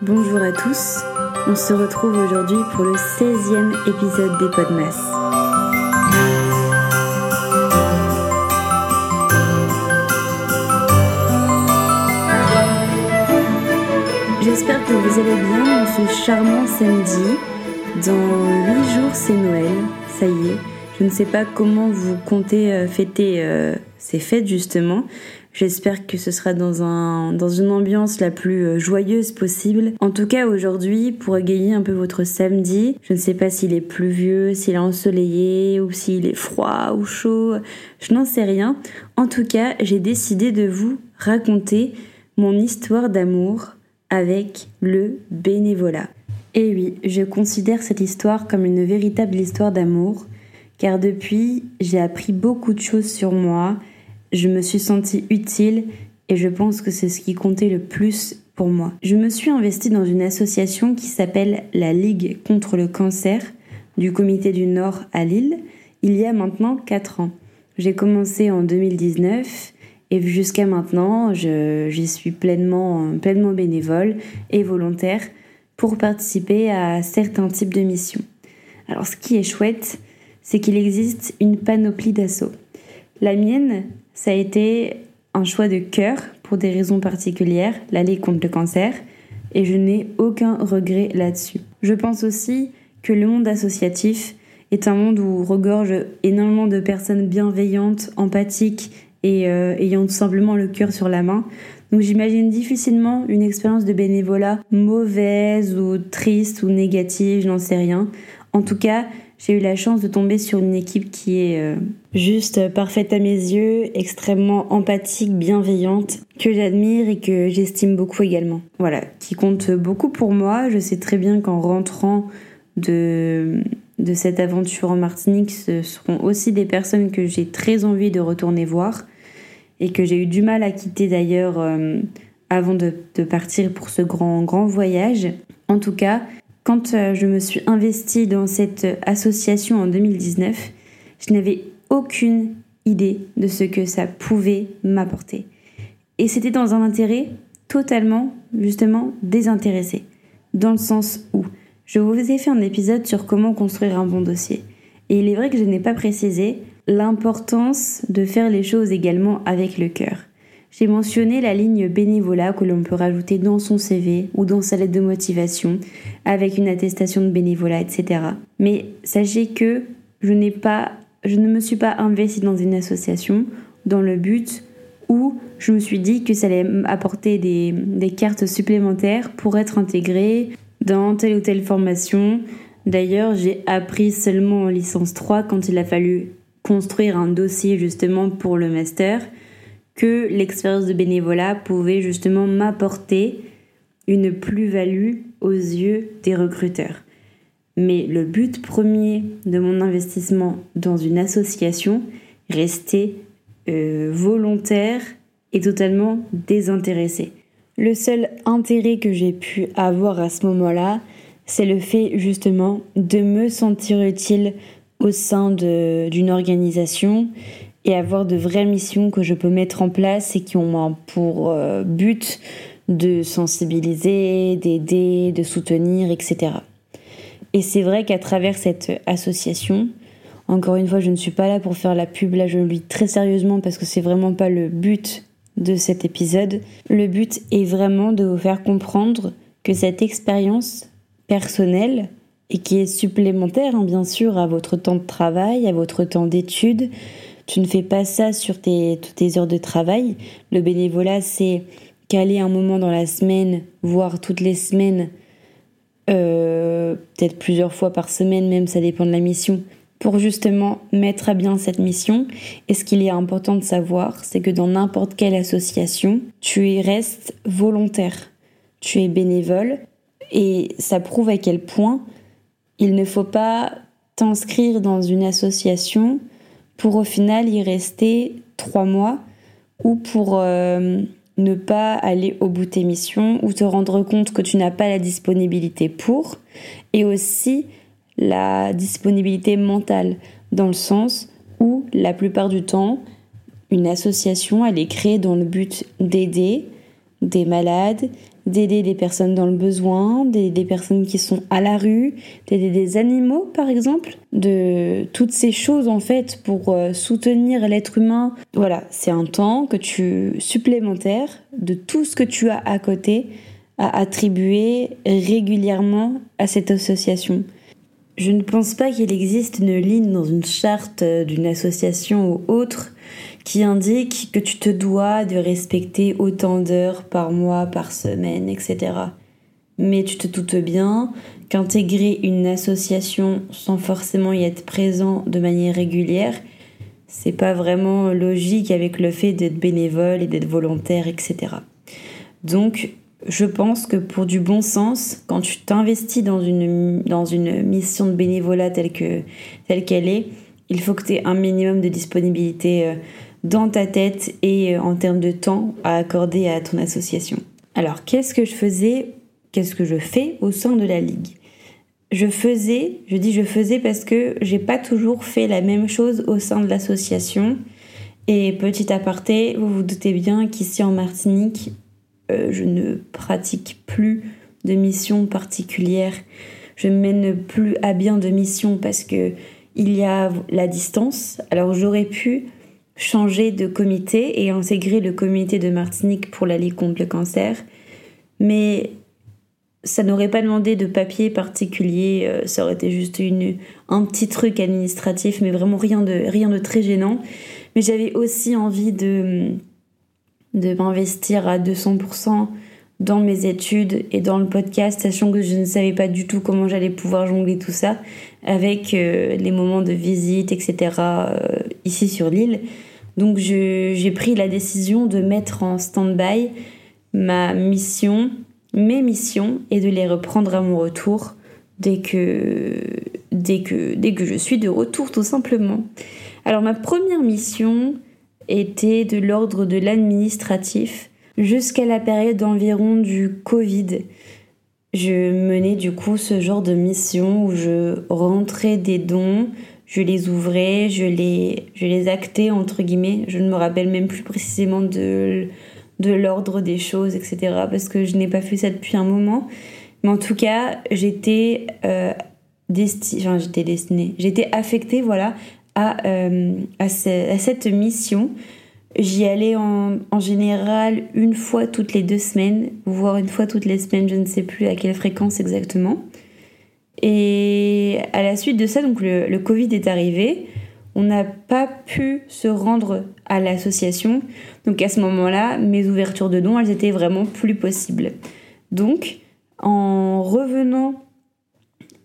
Bonjour à tous, on se retrouve aujourd'hui pour le 16e épisode des Podmas. J'espère que vous allez bien en ce charmant samedi. Dans 8 jours c'est Noël, ça y est. Je ne sais pas comment vous comptez euh, fêter euh, ces fêtes justement. J'espère que ce sera dans, un, dans une ambiance la plus euh, joyeuse possible. En tout cas, aujourd'hui, pour égayer un peu votre samedi, je ne sais pas s'il est pluvieux, s'il est ensoleillé ou s'il est froid ou chaud, je n'en sais rien. En tout cas, j'ai décidé de vous raconter mon histoire d'amour avec le bénévolat. Et oui, je considère cette histoire comme une véritable histoire d'amour, car depuis, j'ai appris beaucoup de choses sur moi, je me suis sentie utile et je pense que c'est ce qui comptait le plus pour moi. Je me suis investie dans une association qui s'appelle la Ligue contre le cancer du Comité du Nord à Lille il y a maintenant 4 ans. J'ai commencé en 2019 et jusqu'à maintenant, j'y suis pleinement, pleinement bénévole et volontaire pour participer à certains types de missions. Alors ce qui est chouette, c'est qu'il existe une panoplie d'assauts. La mienne, ça a été un choix de cœur pour des raisons particulières, la Ligue contre le cancer, et je n'ai aucun regret là-dessus. Je pense aussi que le monde associatif est un monde où regorge énormément de personnes bienveillantes, empathiques et euh, ayant tout simplement le cœur sur la main. Donc j'imagine difficilement une expérience de bénévolat mauvaise ou triste ou négative, je n'en sais rien. En tout cas, j'ai eu la chance de tomber sur une équipe qui est euh, juste parfaite à mes yeux, extrêmement empathique, bienveillante, que j'admire et que j'estime beaucoup également. Voilà, qui compte beaucoup pour moi. Je sais très bien qu'en rentrant de, de cette aventure en Martinique, ce seront aussi des personnes que j'ai très envie de retourner voir et que j'ai eu du mal à quitter d'ailleurs euh, avant de, de partir pour ce grand, grand voyage. En tout cas, quand euh, je me suis investie dans cette association en 2019, je n'avais aucune idée de ce que ça pouvait m'apporter. Et c'était dans un intérêt totalement, justement, désintéressé. Dans le sens où je vous ai fait un épisode sur comment construire un bon dossier. Et il est vrai que je n'ai pas précisé l'importance de faire les choses également avec le cœur. J'ai mentionné la ligne bénévolat que l'on peut rajouter dans son CV ou dans sa lettre de motivation avec une attestation de bénévolat, etc. Mais sachez que je pas, je ne me suis pas investie dans une association dans le but où je me suis dit que ça allait apporter des, des cartes supplémentaires pour être intégrée dans telle ou telle formation. D'ailleurs, j'ai appris seulement en licence 3 quand il a fallu construire un dossier justement pour le master que l'expérience de bénévolat pouvait justement m'apporter une plus-value aux yeux des recruteurs. Mais le but premier de mon investissement dans une association restait euh, volontaire et totalement désintéressé. Le seul intérêt que j'ai pu avoir à ce moment-là, c'est le fait justement de me sentir utile au sein d'une organisation et avoir de vraies missions que je peux mettre en place et qui ont pour euh, but de sensibiliser, d'aider, de soutenir, etc. Et c'est vrai qu'à travers cette association, encore une fois, je ne suis pas là pour faire la pub, là je le dis très sérieusement parce que c'est vraiment pas le but de cet épisode. Le but est vraiment de vous faire comprendre que cette expérience personnelle et qui est supplémentaire, hein, bien sûr, à votre temps de travail, à votre temps d'étude, tu ne fais pas ça sur tes, toutes tes heures de travail. Le bénévolat, c'est caler un moment dans la semaine, voire toutes les semaines, euh, peut-être plusieurs fois par semaine, même ça dépend de la mission, pour justement mettre à bien cette mission. Et ce qu'il est important de savoir, c'est que dans n'importe quelle association, tu y restes volontaire, tu es bénévole, et ça prouve à quel point il ne faut pas t'inscrire dans une association pour au final y rester trois mois ou pour euh, ne pas aller au bout de tes missions ou te rendre compte que tu n'as pas la disponibilité pour et aussi la disponibilité mentale dans le sens où la plupart du temps une association elle est créée dans le but d'aider des malades, d'aider les personnes dans le besoin, des personnes qui sont à la rue, d'aider des animaux par exemple, de toutes ces choses en fait pour euh, soutenir l'être humain. Voilà, c'est un temps que tu supplémentaire de tout ce que tu as à côté à attribuer régulièrement à cette association. Je ne pense pas qu'il existe une ligne dans une charte d'une association ou autre qui indique que tu te dois de respecter autant d'heures par mois, par semaine, etc. Mais tu te doutes bien qu'intégrer une association sans forcément y être présent de manière régulière, c'est pas vraiment logique avec le fait d'être bénévole et d'être volontaire, etc. Donc, je pense que pour du bon sens, quand tu t'investis dans une, dans une mission de bénévolat telle qu'elle telle est, il faut que tu aies un minimum de disponibilité euh, dans ta tête et euh, en termes de temps à accorder à ton association. Alors, qu'est-ce que je faisais, qu'est-ce que je fais au sein de la ligue? Je faisais, je dis je faisais parce que j'ai pas toujours fait la même chose au sein de l'association. Et petit aparté, vous vous doutez bien qu'ici en Martinique, euh, je ne pratique plus de mission particulière. Je ne mène plus à bien de mission parce que il y a la distance. Alors j'aurais pu changer de comité et intégrer le comité de Martinique pour la contre le cancer. Mais ça n'aurait pas demandé de papier particulier, euh, ça aurait été juste une, un petit truc administratif, mais vraiment rien de, rien de très gênant. Mais j'avais aussi envie de, de m'investir à 200% dans mes études et dans le podcast, sachant que je ne savais pas du tout comment j'allais pouvoir jongler tout ça avec euh, les moments de visite, etc. Euh, ici sur l'île. Donc j'ai pris la décision de mettre en stand-by ma mission, mes missions, et de les reprendre à mon retour dès que, dès que, dès que je suis de retour tout simplement. Alors ma première mission était de l'ordre de l'administratif jusqu'à la période environ du Covid. Je menais du coup ce genre de mission où je rentrais des dons, je les ouvrais, je les, je les actais, entre guillemets. Je ne me rappelle même plus précisément de, de l'ordre des choses, etc. Parce que je n'ai pas fait ça depuis un moment. Mais en tout cas, j'étais euh, j'étais destinée, affectée, voilà, à, euh, à, cette mission. J'y allais en, en, général une fois toutes les deux semaines, voire une fois toutes les semaines, je ne sais plus à quelle fréquence exactement. Et à la suite de ça, donc le, Covid est arrivé. On n'a pas pu se rendre à l'association. Donc à ce moment-là, mes ouvertures de dons, elles étaient vraiment plus possibles. Donc, en revenant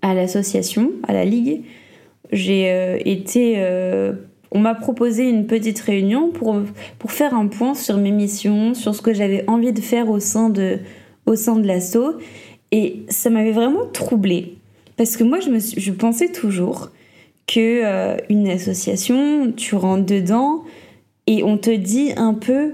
à l'association, à la ligue, j'ai euh, été. Euh, on m'a proposé une petite réunion pour, pour faire un point sur mes missions, sur ce que j'avais envie de faire au sein de, au sein de l'asso. Et ça m'avait vraiment troublée. Parce que moi, je, me je pensais toujours que euh, une association, tu rentres dedans et on te dit un peu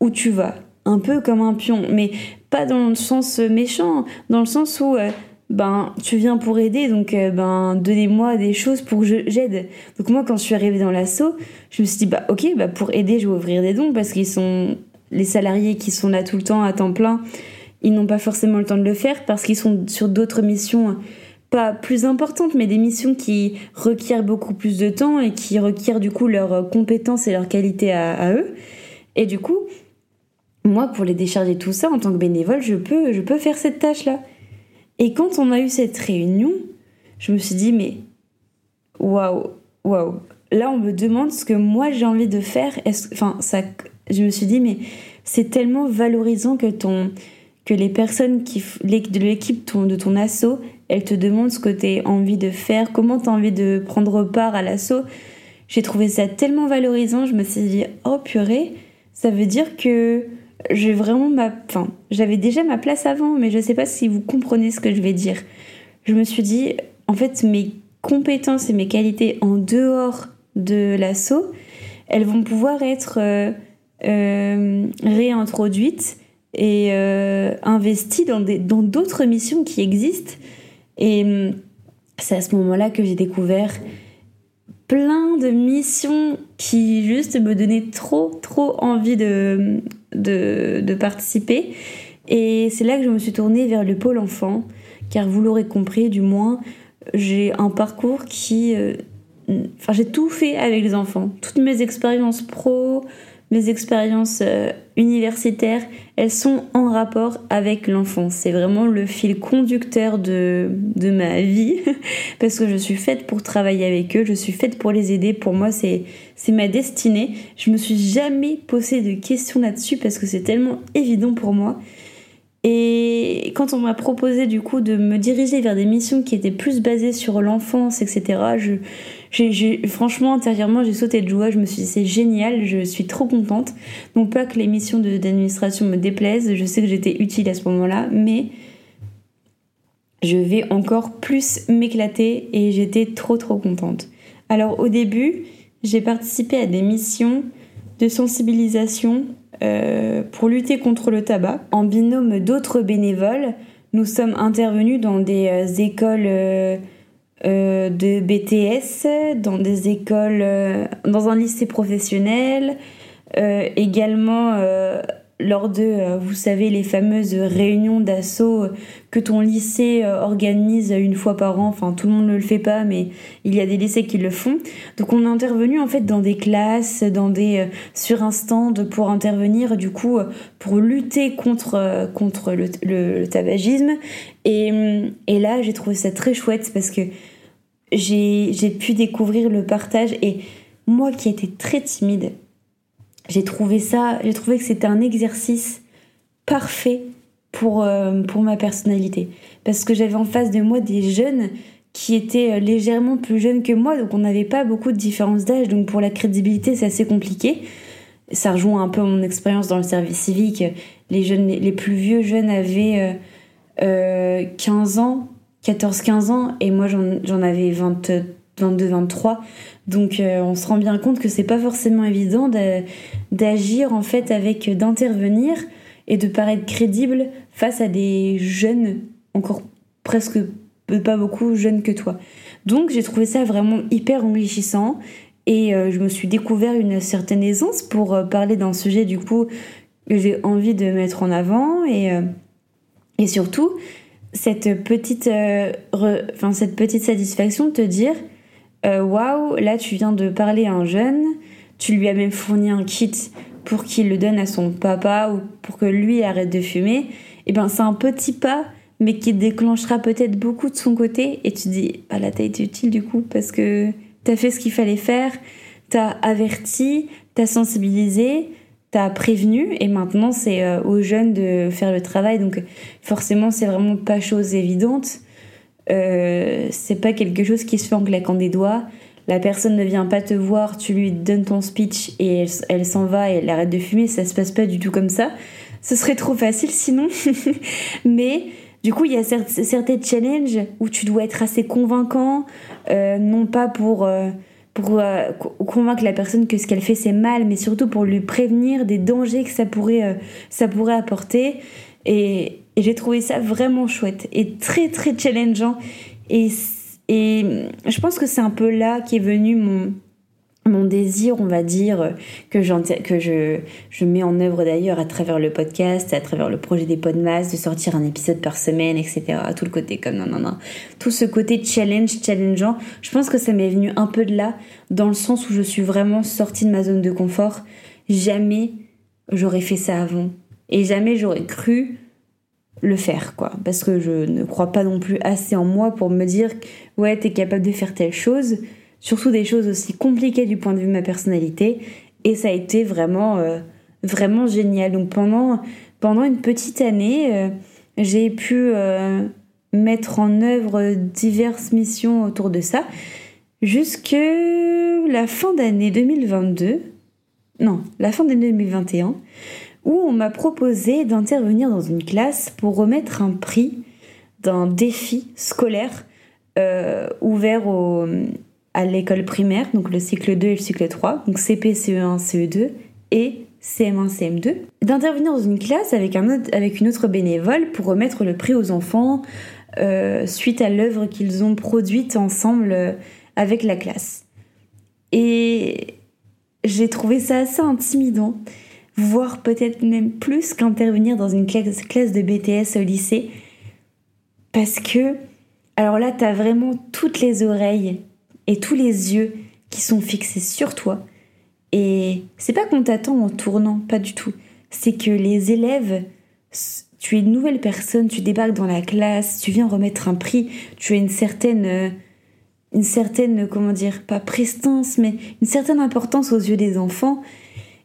où tu vas, un peu comme un pion, mais pas dans le sens méchant, dans le sens où euh, ben tu viens pour aider, donc euh, ben donnez-moi des choses pour que j'aide. Donc moi, quand je suis arrivée dans l'assaut, je me suis dit bah ok, bah pour aider, je vais ouvrir des dons parce qu'ils sont les salariés qui sont là tout le temps à temps plein, ils n'ont pas forcément le temps de le faire parce qu'ils sont sur d'autres missions pas plus importantes, mais des missions qui requièrent beaucoup plus de temps et qui requièrent du coup leurs compétences et leurs qualités à, eux. Et du coup, moi, pour les décharger tout ça en tant que bénévole, je peux, je peux faire cette tâche-là. Et quand on a eu cette réunion, je me suis dit, mais waouh, waouh. Là, on me demande ce que moi j'ai envie de faire. Enfin, ça, je me suis dit, mais c'est tellement valorisant que ton, que les personnes qui, de l'équipe de ton assaut elle te demande ce que tu as envie de faire, comment tu as envie de prendre part à l'assaut. J'ai trouvé ça tellement valorisant, je me suis dit, oh purée, ça veut dire que j'ai vraiment ma. Enfin, j'avais déjà ma place avant, mais je sais pas si vous comprenez ce que je vais dire. Je me suis dit, en fait, mes compétences et mes qualités en dehors de l'assaut, elles vont pouvoir être euh, euh, réintroduites et euh, investies dans d'autres missions qui existent et hum, c'est à ce moment-là que j'ai découvert plein de missions qui juste me donnaient trop, trop envie de, de, participer. Et c'est là que je me suis tournée vers le pôle enfant, car vous l'aurez compris, du moins, j'ai un parcours qui... Euh, enfin, j'ai tout fait avec les enfants. Toutes mes expériences pro, mes expériences euh, universitaires, elles sont en rapport avec l'enfance. C'est vraiment le fil conducteur de, de ma vie parce que je suis faite pour travailler avec eux, je suis faite pour les aider. Pour moi, c'est ma destinée. Je me suis jamais posé de questions là-dessus parce que c'est tellement évident pour moi. Et quand on m'a proposé du coup de me diriger vers des missions qui étaient plus basées sur l'enfance, etc., je, franchement, intérieurement, j'ai sauté de joie. Je me suis dit, c'est génial, je suis trop contente. Non pas que les missions d'administration me déplaisent, je sais que j'étais utile à ce moment-là, mais je vais encore plus m'éclater et j'étais trop trop contente. Alors au début, j'ai participé à des missions de sensibilisation euh, pour lutter contre le tabac. En binôme d'autres bénévoles, nous sommes intervenus dans des euh, écoles euh, de BTS, dans des écoles, dans un lycée professionnel, également lors de, vous savez, les fameuses réunions d'assaut que ton lycée organise une fois par an. Enfin, tout le monde ne le fait pas, mais il y a des lycées qui le font. Donc, on est intervenu en fait dans des classes, dans des sur un stand pour intervenir, du coup, pour lutter contre contre le, tabagisme. Et, et là, j'ai trouvé ça très chouette parce que j'ai pu découvrir le partage et moi qui étais très timide, j'ai trouvé ça, j'ai trouvé que c'était un exercice parfait pour, euh, pour ma personnalité. Parce que j'avais en face de moi des jeunes qui étaient euh, légèrement plus jeunes que moi, donc on n'avait pas beaucoup de différence d'âge, donc pour la crédibilité c'est assez compliqué. Ça rejoint un peu mon expérience dans le service civique. Les, jeunes, les plus vieux jeunes avaient euh, 15 ans, 14-15 ans et moi j'en avais 22-23. Donc euh, on se rend bien compte que c'est pas forcément évident d'agir en fait avec d'intervenir et de paraître crédible face à des jeunes encore presque pas beaucoup jeunes que toi. Donc j'ai trouvé ça vraiment hyper enrichissant et euh, je me suis découvert une certaine aisance pour euh, parler d'un sujet du coup que j'ai envie de mettre en avant et, et surtout cette petite, euh, cette petite satisfaction de te dire euh, waouh, là tu viens de parler à un jeune, tu lui as même fourni un kit pour qu'il le donne à son papa ou pour que lui arrête de fumer, et eh ben c'est un petit pas mais qui déclenchera peut-être beaucoup de son côté. Et tu dis bah là t'as été utile du coup parce que t'as fait ce qu'il fallait faire, t'as averti, t'as sensibilisé, t'as prévenu. Et maintenant c'est euh, aux jeunes de faire le travail. Donc forcément, c'est vraiment pas chose évidente. Euh, c'est pas quelque chose qui se fait en claquant des doigts. La personne ne vient pas te voir, tu lui donnes ton speech et elle, s'en va et elle arrête de fumer. Ça se passe pas du tout comme ça. Ce serait trop facile sinon. Mais du coup, il y a certains challenges où tu dois être assez convaincant, euh, non pas pour pour euh, convaincre la personne que ce qu'elle fait c'est mal, mais surtout pour lui prévenir des dangers que ça pourrait, ça pourrait apporter. Et, j'ai trouvé ça vraiment chouette et très très challengeant. Et, et je pense que c'est un peu là qu'est venu mon, mon désir, on va dire, que, que je, je mets en œuvre d'ailleurs à travers le podcast, à travers le projet des Podmas, de sortir un épisode par semaine, etc. Tout le côté comme non, non, non. Tout ce côté challenge, challengeant, je pense que ça m'est venu un peu de là, dans le sens où je suis vraiment sortie de ma zone de confort. Jamais j'aurais fait ça avant. Et jamais j'aurais cru le faire, quoi. Parce que je ne crois pas non plus assez en moi pour me dire, ouais, t'es capable de faire telle chose surtout des choses aussi compliquées du point de vue de ma personnalité. Et ça a été vraiment, euh, vraiment génial. Donc pendant, pendant une petite année, euh, j'ai pu euh, mettre en œuvre diverses missions autour de ça. Jusque la fin d'année 2022, non, la fin d'année 2021, où on m'a proposé d'intervenir dans une classe pour remettre un prix d'un défi scolaire ouvert aux à l'école primaire, donc le cycle 2 et le cycle 3, donc CP, CE1, CE2 et CM1, CM2, d'intervenir dans une classe avec, un autre, une autre bénévole pour remettre le prix aux enfants euh, suite à l'œuvre qu'ils ont produite ensemble euh, avec la classe. Et j'ai trouvé ça assez intimidant, voire peut-être même plus qu'intervenir dans une classe, de BTS au lycée. Parce que, alors là, t'as vraiment toutes les oreilles et tous les yeux qui sont fixés sur toi. Et c'est pas qu'on t'attend en tournant, pas du tout. C'est que les élèves, tu es une nouvelle personne, tu débarques dans la classe, tu viens remettre un prix, tu as une certaine, euh, une certaine, comment dire, pas prestance, mais une certaine importance aux yeux des enfants.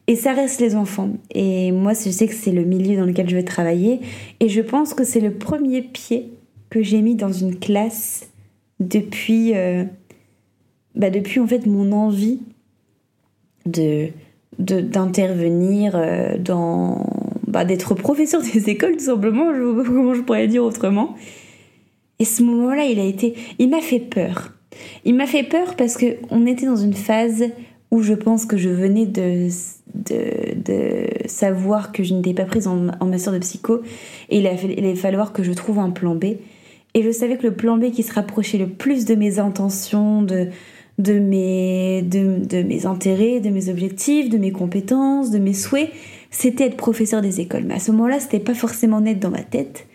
Et ça reste les enfants. Et moi, je sais que c'est le milieu dans lequel je vais travailler. Et je pense que c'est le premier pied que j'ai mis dans une classe depuis, euh, bah depuis en fait mon envie de d'intervenir euh, dans bah, d'être professeur des écoles tout simplement je comment je pourrais dire autrement et ce moment-là il a été il m'a fait peur il m'a fait peur parce que on était dans une phase où je pense que je venais de, de, savoir que je n'étais pas prise en, en master de psycho et il allait falloir que je trouve un plan B et je savais que le plan B qui se rapprochait le plus de mes intentions, de, de, mes, de, de mes intérêts, de mes objectifs, de mes compétences, de mes souhaits, c'était être professeur des écoles. Mais à ce moment-là, c'était pas forcément net dans ma tête.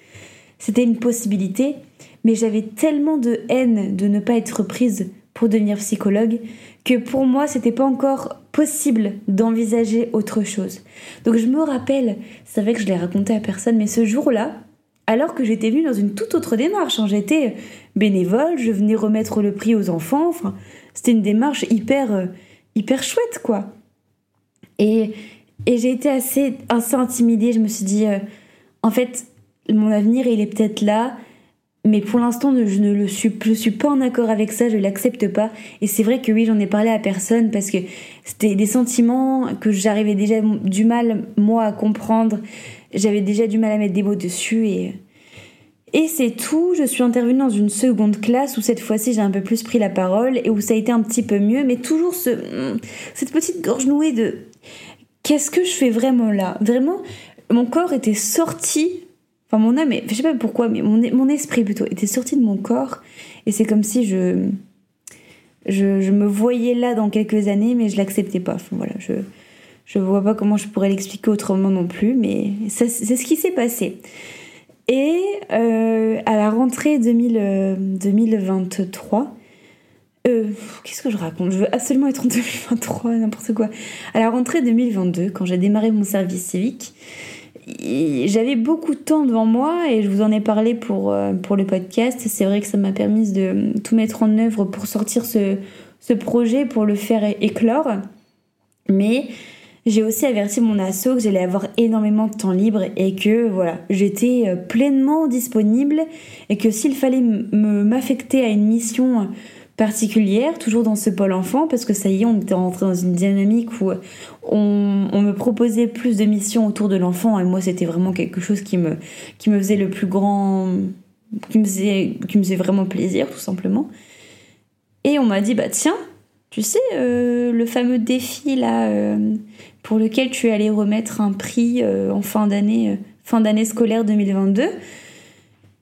C'était une possibilité, mais j'avais tellement de haine de ne pas être prise pour devenir psychologue que pour moi, c'était pas encore possible d'envisager autre chose. Donc je me rappelle, c'est vrai que je l'ai raconté à personne, mais ce jour-là, alors que j'étais venue dans une toute autre démarche. Hein. J'étais bénévole, je venais remettre le prix aux enfants. C'était une démarche hyper, euh, hyper chouette, quoi. Et, et j'ai été assez, assez intimidée. Je me suis dit, euh, en fait, mon avenir, il est peut-être là. Mais pour l'instant, je ne le suis, pas en accord avec ça, je l'accepte pas. Et c'est vrai que oui, j'en ai parlé à personne parce que c'était des sentiments que j'arrivais déjà du mal, moi, à comprendre. J'avais déjà du mal à mettre des mots dessus et et c'est tout, je suis intervenue dans une seconde classe où cette fois-ci j'ai un peu plus pris la parole et où ça a été un petit peu mieux, mais toujours ce, cette petite gorge nouée de qu'est-ce que je fais vraiment là? Vraiment, mon corps était sorti, enfin mon âme, je sais pas pourquoi, mais mon, esprit plutôt était sorti de mon corps et c'est comme si je, je, me voyais là dans quelques années, mais je l'acceptais pas. Voilà, je je vois pas comment je pourrais l'expliquer autrement non plus, mais c'est ce qui s'est passé. Et euh, à la rentrée 2000, 2023, euh, euh, qu'est-ce que je raconte? Je veux absolument être en 2023, n'importe quoi. À la rentrée 2022, quand j'ai démarré mon service civique, j'avais beaucoup de temps devant moi et je vous en ai parlé pour, pour le podcast. C'est vrai que ça m'a permis de tout mettre en œuvre pour sortir ce, ce projet, pour le faire éclore. Mais j'ai aussi averti mon asso que j'allais avoir énormément de temps libre et que voilà, j'étais euh, pleinement disponible et que s'il fallait m'affecter à une mission particulière, toujours dans ce pôle enfant, parce que ça y est, on était rentré dans une dynamique où on, me proposait plus de missions autour de l'enfant et moi c'était vraiment quelque chose qui me, qui me faisait le plus grand, qui me faisait, qui me faisait vraiment plaisir tout simplement. Et on m'a dit bah tiens, tu sais, euh, le fameux défi là, euh, pour lequel tu es allé remettre un prix euh, en fin d'année, fin d'année scolaire 2022.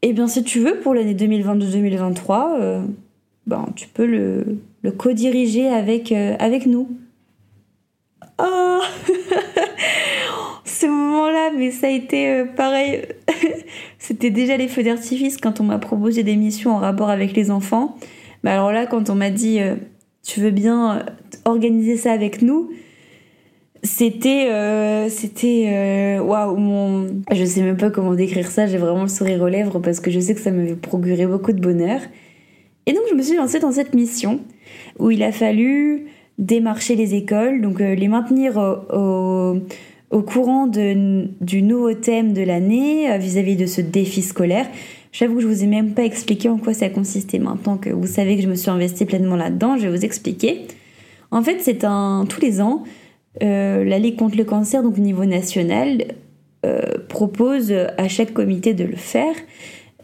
Eh bien, si tu veux, pour l'année 2022-2023, ben, tu peux le, le co-diriger avec, avec nous. Oh Ce moment-là, mais ça a été pareil. C'était déjà les feux d'artifice quand on m'a proposé des missions en rapport avec les enfants. Mais alors là, quand on m'a dit tu veux bien euh, organiser ça avec nous c'était euh, c'était euh, waouh mon je sais même pas comment décrire ça j'ai vraiment le sourire aux lèvres parce que je sais que ça m'avait procuré beaucoup de bonheur et donc je me suis lancée dans cette mission où il a fallu démarcher les écoles donc les maintenir au, courant de, du nouveau thème de l'année vis-à-vis de ce défi scolaire J'avoue que je vous ai même pas expliqué en quoi ça consistait. Maintenant que vous savez que je me suis investie pleinement là-dedans, je vais vous expliquer. En fait, c'est un tous les ans, euh, la Ligue contre le cancer, donc au niveau national, euh, propose à chaque comité de le faire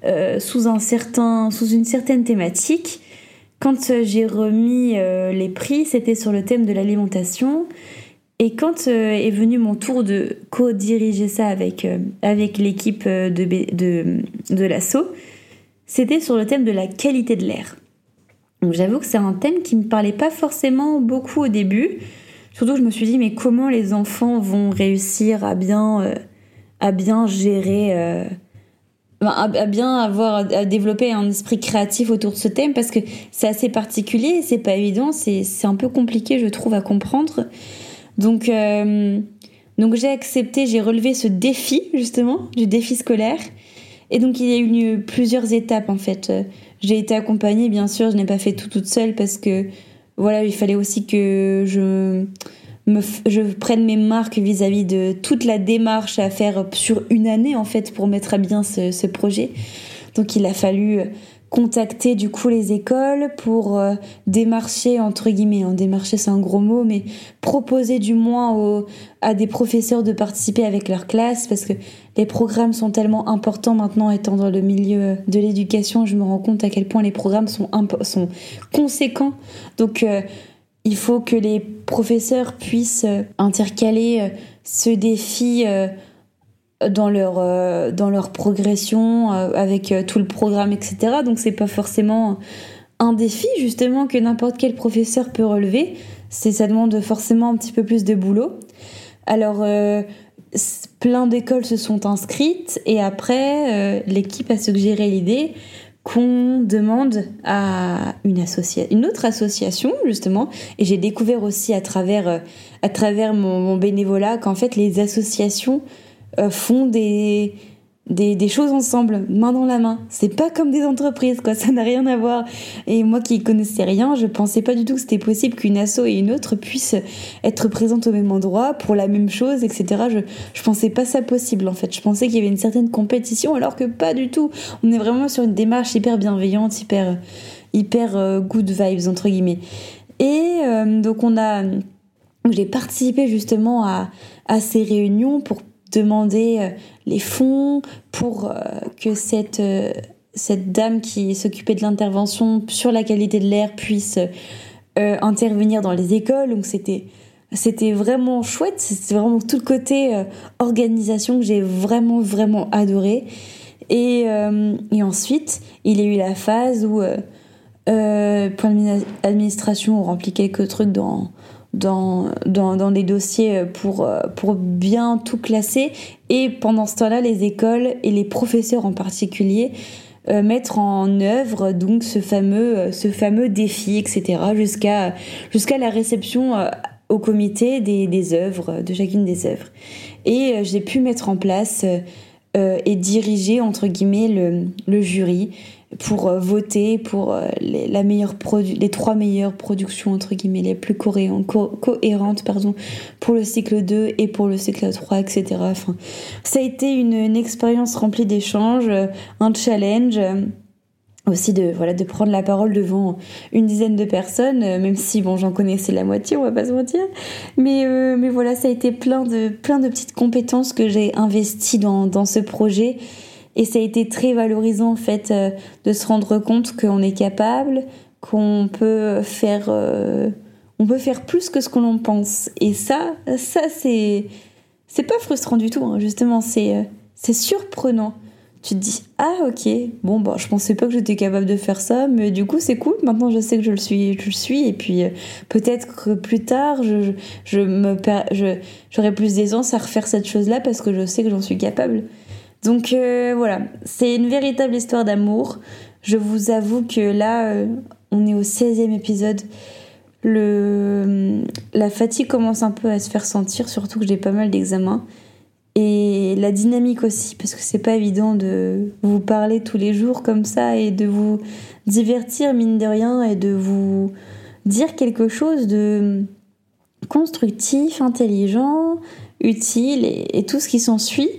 euh, sous un certain, sous une certaine thématique. Quand j'ai remis les prix, c'était sur le thème de l'alimentation. Et quand euh, est venu mon tour de co-diriger ça avec, euh, avec l'équipe euh, de, de, de l'assaut, c'était sur le thème de la qualité de l'air. Donc j'avoue que c'est un thème qui me parlait pas forcément beaucoup au début. Surtout, je me suis dit, mais comment les enfants vont réussir à bien, euh, à bien gérer, euh, à, bien avoir, à développer un esprit créatif autour de ce thème parce que c'est assez particulier, c'est pas évident, c'est un peu compliqué, je trouve, à comprendre. Donc, euh, donc j'ai accepté, j'ai relevé ce défi, justement, du défi scolaire. Et donc, il y a eu plusieurs étapes, en fait. J'ai été accompagnée, bien sûr, je n'ai pas fait tout toute seule parce que voilà, il fallait aussi que je je prenne mes marques vis-à-vis de toute la démarche à faire sur une année en fait pour mettre à bien ce, projet. Donc il a fallu contacter du coup les écoles pour euh, démarcher entre guillemets hein, démarcher c'est un gros mot mais proposer du moins à des professeurs de participer avec leur classe parce que les programmes sont tellement importants maintenant étant dans le milieu de l'éducation. Je me rends compte à quel point les programmes sont conséquents. Donc euh, il faut que les professeurs puissent euh, intercaler ce défi dans leur euh, dans leur progression euh, avec euh, tout le programme etc donc c'est pas forcément un défi justement que n'importe quel professeur peut relever. C'est ça demande forcément un petit peu plus de boulot. Alors plein d'écoles se sont inscrites et après l'équipe a suggéré l'idée qu'on demande à une, autre association justement. Et j'ai découvert aussi à travers mon, mon bénévolat qu'en fait les associations euh, font des, des, choses ensemble, main dans la main. C'est pas comme des entreprises, quoi, ça n'a rien à voir. Et moi qui connaissais rien, je pensais pas du tout que c'était possible qu'une asso et une autre puissent être présentes au même endroit pour la même chose, etc. Je, je pensais pas ça possible en fait. Je pensais qu'il y avait une certaine compétition alors que pas du tout. On est vraiment sur une démarche hyper bienveillante, hyper, hyper euh, good vibes entre guillemets. Et euh, donc on a, j'ai participé justement à, à ces réunions pour demander euh, les fonds pour euh, que cette, euh, cette dame qui s'occupait de l'intervention sur la qualité de l'air puisse intervenir dans les écoles. Donc c'était c'était vraiment chouette, c'était vraiment tout le côté organisation que j'ai vraiment vraiment adoré. Et, et, ensuite, il y a eu la phase où euh, pour l'administration, on remplit quelques trucs dans dans, dans, les dossiers pour, euh, pour bien tout classer. Et pendant ce temps-là, les écoles et les professeurs en particulier euh, mettre en œuvre donc ce fameux, euh, ce fameux défi, etc. jusqu'à jusqu'à la réception au comité des, des œuvres, de chacune des œuvres. Et j'ai pu mettre en place et diriger, entre guillemets, le, jury pour euh, voter pour euh, les, la meilleure les trois meilleures productions entre guillemets les plus cohérentes pardon pour le cycle 2 et pour le cycle 3 etc enfin ça a été une, expérience remplie d'échanges euh, un challenge aussi de voilà de prendre la parole devant une dizaine de personnes même si bon j'en connaissais la moitié on va pas se mentir mais mais voilà ça a été plein de plein de petites compétences que j'ai investies dans dans ce projet et ça a été très valorisant en fait euh, de se rendre compte qu'on est capable, qu'on peut faire, euh, on peut faire plus que ce que l'on pense. Et ça, ça c'est, c'est pas frustrant du tout. Hein. Justement, c'est, euh, c'est surprenant. Tu te dis ah ok bon bah je pensais pas que j'étais capable de faire ça mais du coup c'est cool maintenant je sais que je le suis je le suis et puis peut-être que plus tard je, je me je, j'aurai plus d'aisance à refaire cette chose là parce que je sais que j'en suis capable donc euh, voilà, c'est une véritable histoire d'amour. Je vous avoue que là, euh, on est au 16e épisode. Le, la fatigue commence un peu à se faire sentir, surtout que j'ai pas mal d'examens. Et la dynamique aussi, parce que c'est pas évident de vous parler tous les jours comme ça et de vous divertir, mine de rien, et de vous dire quelque chose de constructif, intelligent, utile et tout ce qui s'ensuit.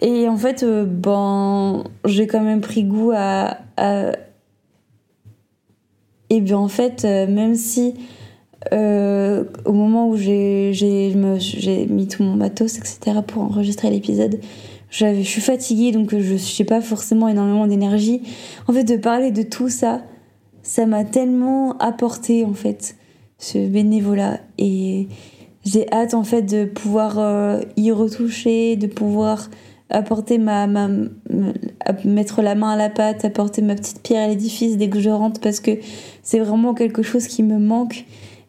Et en fait, euh, ben, j'ai quand même pris goût à, Et bien en fait, euh, même si euh, au moment où j'ai mis tout mon matos, etc., pour enregistrer l'épisode, je suis fatiguée, donc je n'ai pas forcément énormément d'énergie. En fait, de parler de tout ça, ça m'a tellement apporté, en fait, ce bénévolat. Et j'ai hâte, en fait, de pouvoir y retoucher, de pouvoir apporter ma, ma, mettre la main à la pâte, apporter ma petite pierre à l'édifice dès que je rentre parce que c'est vraiment quelque chose qui me manque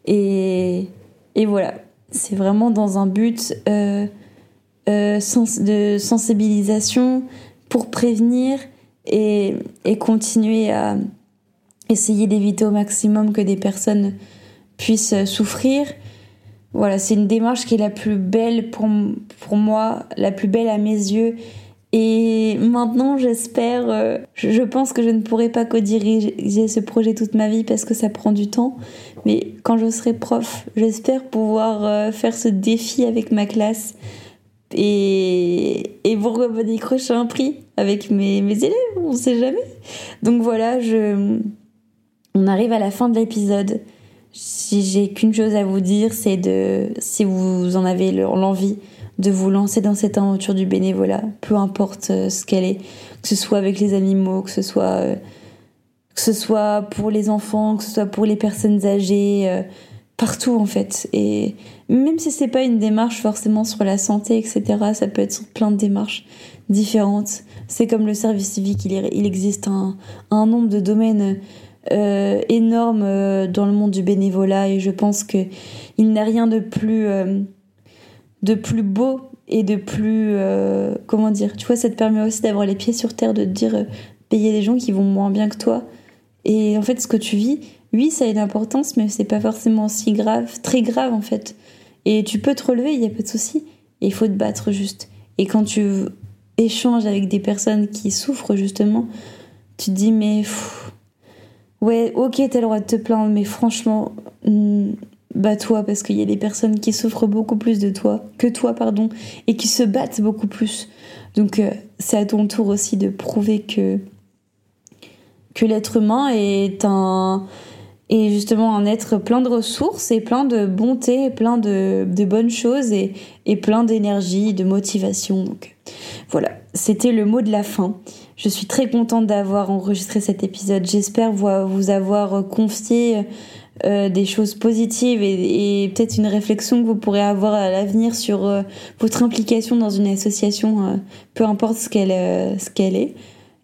et, et voilà, c'est vraiment dans un but euh, euh, de sensibilisation pour prévenir et, et continuer à essayer d'éviter au maximum que des personnes puissent souffrir. Voilà, c'est une démarche qui est la plus belle pour, pour moi, la plus belle à mes yeux. Et maintenant, j'espère, euh, je pense que je ne pourrai pas co-diriger ce projet toute ma vie parce que ça prend du temps. Mais quand je serai prof, j'espère pouvoir euh, faire ce défi avec ma classe et, et pour décrocher un prix avec mes, mes élèves, on sait jamais. Donc voilà, je, on arrive à la fin de l'épisode. Si j'ai qu'une chose à vous dire, c'est de, si vous en avez l'envie, de vous lancer dans cette aventure du bénévolat, peu importe euh, ce qu'elle est, que ce soit avec les animaux, que ce soit, euh, que ce soit pour les enfants, que ce soit pour les personnes âgées, euh, partout en fait. Et même si c'est pas une démarche forcément sur la santé, etc., ça peut être sur plein de démarches différentes. C'est comme le service civique, il, existe un, nombre de domaines euh, énorme euh, dans le monde du bénévolat et je pense que il n'a rien de plus de plus beau et de plus comment dire tu vois ça te permet aussi d'avoir les pieds sur terre de te dire payer des gens qui vont moins bien que toi et en fait ce que tu vis oui ça a une importance mais c'est pas forcément si grave très grave en fait. Et tu peux te relever il y a pas de souci. Il faut te battre juste. Et quand tu échanges avec des personnes qui souffrent justement tu te dis mais Ouais, ok, t'as le droit de te plaindre, mais franchement, hmm, bats-toi parce qu'il y a des personnes qui souffrent beaucoup plus de toi, que toi, pardon, et qui se battent beaucoup plus. Donc, euh, c'est à ton tour aussi de prouver que, que l'être humain est un justement un être plein de ressources et plein de bonté, plein de, bonnes choses et, plein d'énergie, de motivation. Donc voilà, c'était le mot de la fin. Je suis très contente d'avoir enregistré cet épisode. J'espère vous avoir confié euh, des choses positives et, peut-être une réflexion que vous pourrez avoir à l'avenir sur euh, votre implication dans une association, euh, peu importe ce qu'elle est.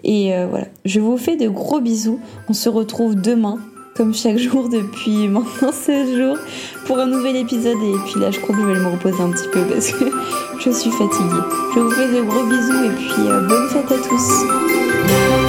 Et voilà, je vous fais de gros bisous. On se retrouve demain, comme chaque jour depuis maintenant 16 jours, pour un nouvel épisode. Et puis là, je crois que je vais me reposer un petit peu parce que je suis fatiguée. Je vous fais de gros bisous et puis bonne fête à tous.